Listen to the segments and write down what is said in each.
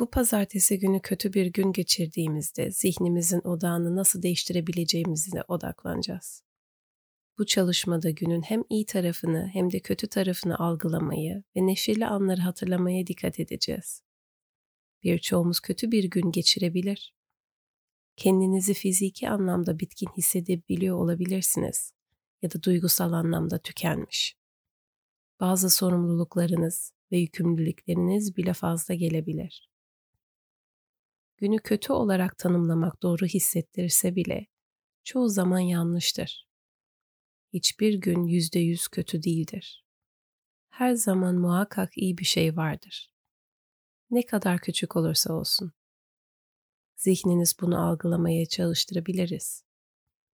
Bu pazartesi günü kötü bir gün geçirdiğimizde zihnimizin odağını nasıl değiştirebileceğimize odaklanacağız. Bu çalışmada günün hem iyi tarafını hem de kötü tarafını algılamayı ve neşeli anları hatırlamaya dikkat edeceğiz. Birçoğumuz kötü bir gün geçirebilir. Kendinizi fiziki anlamda bitkin hissedebiliyor olabilirsiniz ya da duygusal anlamda tükenmiş. Bazı sorumluluklarınız ve yükümlülükleriniz bile fazla gelebilir. Günü kötü olarak tanımlamak doğru hissettirirse bile çoğu zaman yanlıştır. Hiçbir gün yüzde yüz kötü değildir. Her zaman muhakkak iyi bir şey vardır. Ne kadar küçük olursa olsun. Zihniniz bunu algılamaya çalıştırabiliriz.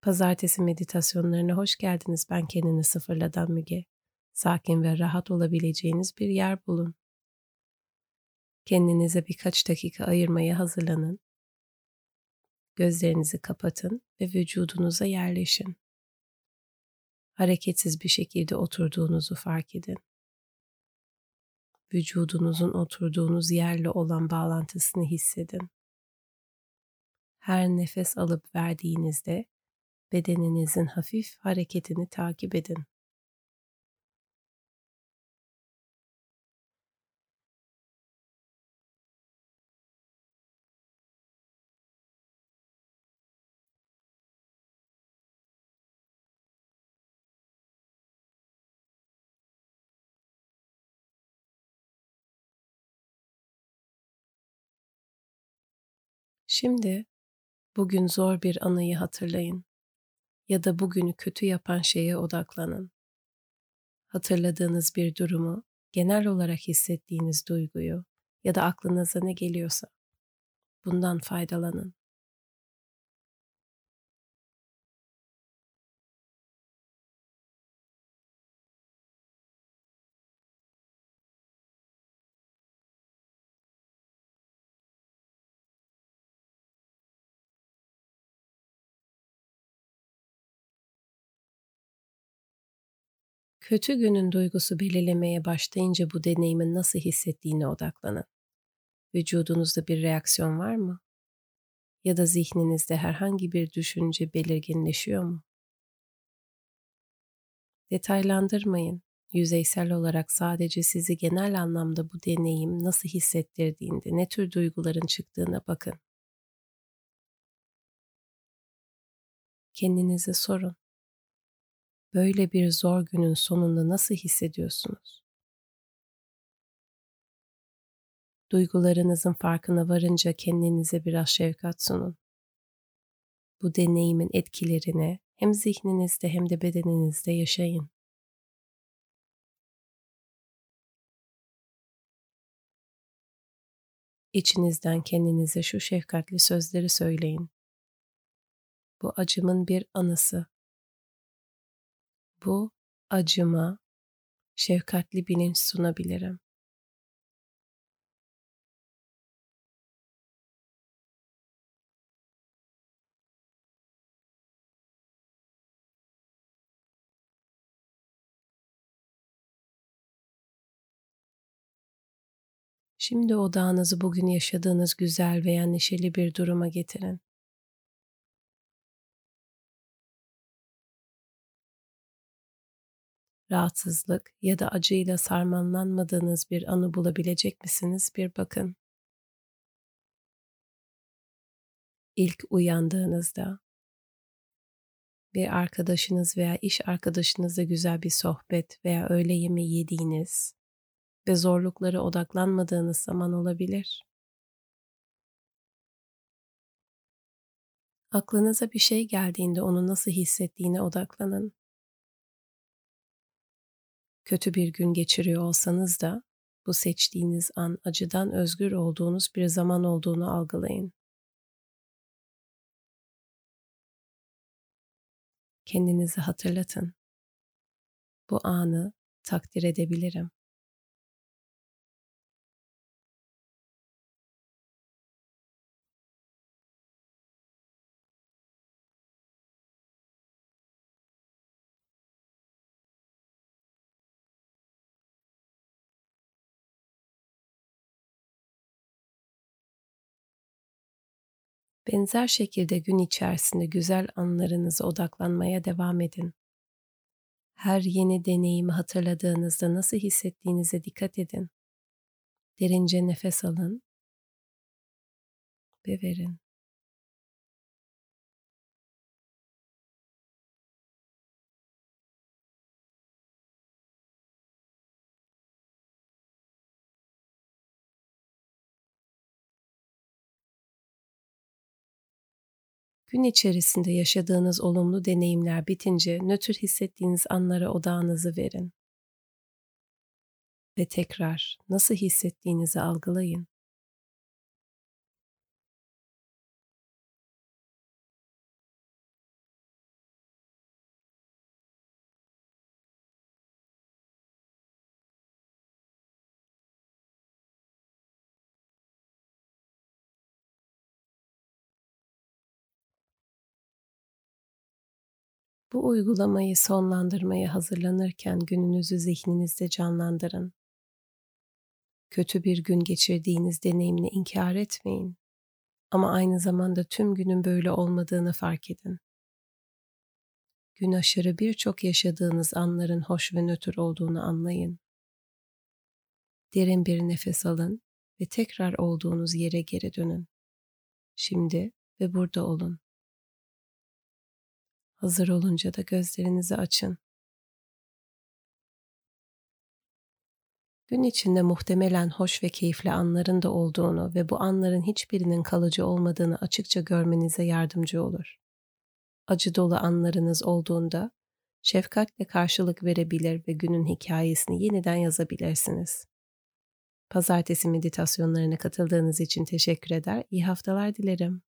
Pazartesi meditasyonlarına hoş geldiniz. Ben kendini sıfırladan Müge. Sakin ve rahat olabileceğiniz bir yer bulun. Kendinize birkaç dakika ayırmaya hazırlanın. Gözlerinizi kapatın ve vücudunuza yerleşin. Hareketsiz bir şekilde oturduğunuzu fark edin. Vücudunuzun oturduğunuz yerle olan bağlantısını hissedin. Her nefes alıp verdiğinizde bedeninizin hafif hareketini takip edin. Şimdi bugün zor bir anıyı hatırlayın ya da bugünü kötü yapan şeye odaklanın. Hatırladığınız bir durumu, genel olarak hissettiğiniz duyguyu ya da aklınıza ne geliyorsa bundan faydalanın. Kötü günün duygusu belirlemeye başlayınca bu deneyimin nasıl hissettiğine odaklanın. Vücudunuzda bir reaksiyon var mı? Ya da zihninizde herhangi bir düşünce belirginleşiyor mu? Detaylandırmayın. Yüzeysel olarak sadece sizi genel anlamda bu deneyim nasıl hissettirdiğinde, ne tür duyguların çıktığına bakın. Kendinize sorun. Böyle bir zor günün sonunda nasıl hissediyorsunuz? Duygularınızın farkına varınca kendinize biraz şefkat sunun. Bu deneyimin etkilerini hem zihninizde hem de bedeninizde yaşayın. İçinizden kendinize şu şefkatli sözleri söyleyin. Bu acımın bir anısı bu acıma şefkatli bilinç sunabilirim. Şimdi odağınızı bugün yaşadığınız güzel veya neşeli bir duruma getirin. Rahatsızlık ya da acıyla sarmanlanmadığınız bir anı bulabilecek misiniz bir bakın. İlk uyandığınızda bir arkadaşınız veya iş arkadaşınızla güzel bir sohbet veya öğle yemeği yediğiniz ve zorluklara odaklanmadığınız zaman olabilir. Aklınıza bir şey geldiğinde onu nasıl hissettiğine odaklanın kötü bir gün geçiriyor olsanız da bu seçtiğiniz an acıdan özgür olduğunuz bir zaman olduğunu algılayın. Kendinizi hatırlatın. Bu anı takdir edebilirim. Benzer şekilde gün içerisinde güzel anlarınıza odaklanmaya devam edin. Her yeni deneyimi hatırladığınızda nasıl hissettiğinize dikkat edin. Derince nefes alın ve verin. Gün içerisinde yaşadığınız olumlu deneyimler bitince nötr hissettiğiniz anlara odağınızı verin. Ve tekrar nasıl hissettiğinizi algılayın. Bu uygulamayı sonlandırmaya hazırlanırken gününüzü zihninizde canlandırın. Kötü bir gün geçirdiğiniz deneyimini inkar etmeyin. Ama aynı zamanda tüm günün böyle olmadığını fark edin. Gün aşırı birçok yaşadığınız anların hoş ve nötr olduğunu anlayın. Derin bir nefes alın ve tekrar olduğunuz yere geri dönün. Şimdi ve burada olun. Hazır olunca da gözlerinizi açın. Gün içinde muhtemelen hoş ve keyifli anların da olduğunu ve bu anların hiçbirinin kalıcı olmadığını açıkça görmenize yardımcı olur. Acı dolu anlarınız olduğunda şefkatle karşılık verebilir ve günün hikayesini yeniden yazabilirsiniz. Pazartesi meditasyonlarına katıldığınız için teşekkür eder, iyi haftalar dilerim.